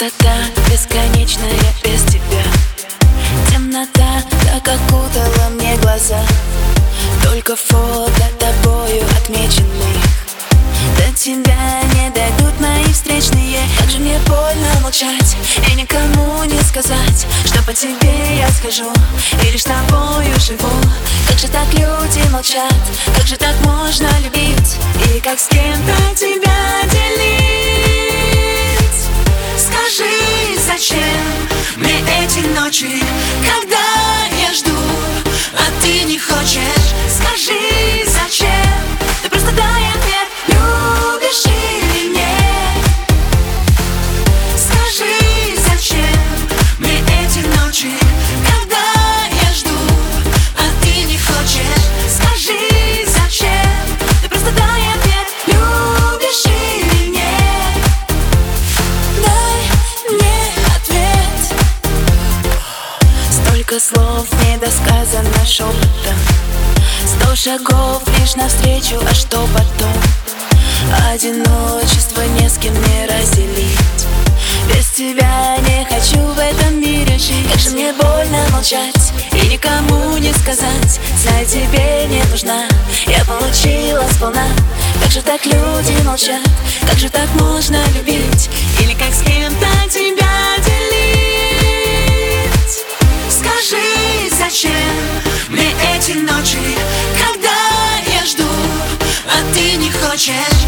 Пустота бесконечная без тебя. Темнота так окутала мне глаза. Только фото тобою отмеченных. До тебя не дойдут мои встречные. Как же мне больно молчать и никому не сказать Что по тебе я скажу и лишь тобою живу. Как же так люди молчат, как же так можно любить? И как с кем-то тебя ночи, touching Столько слов недосказано шепотом Сто шагов лишь навстречу, а что потом? Одиночество не с кем не разделить. Без тебя не хочу в этом мире жить. Как же мне больно молчать и никому не сказать. Знаю, тебе не нужна, я получила сполна. Как же так люди молчат, как же так можно любить? Или как fortress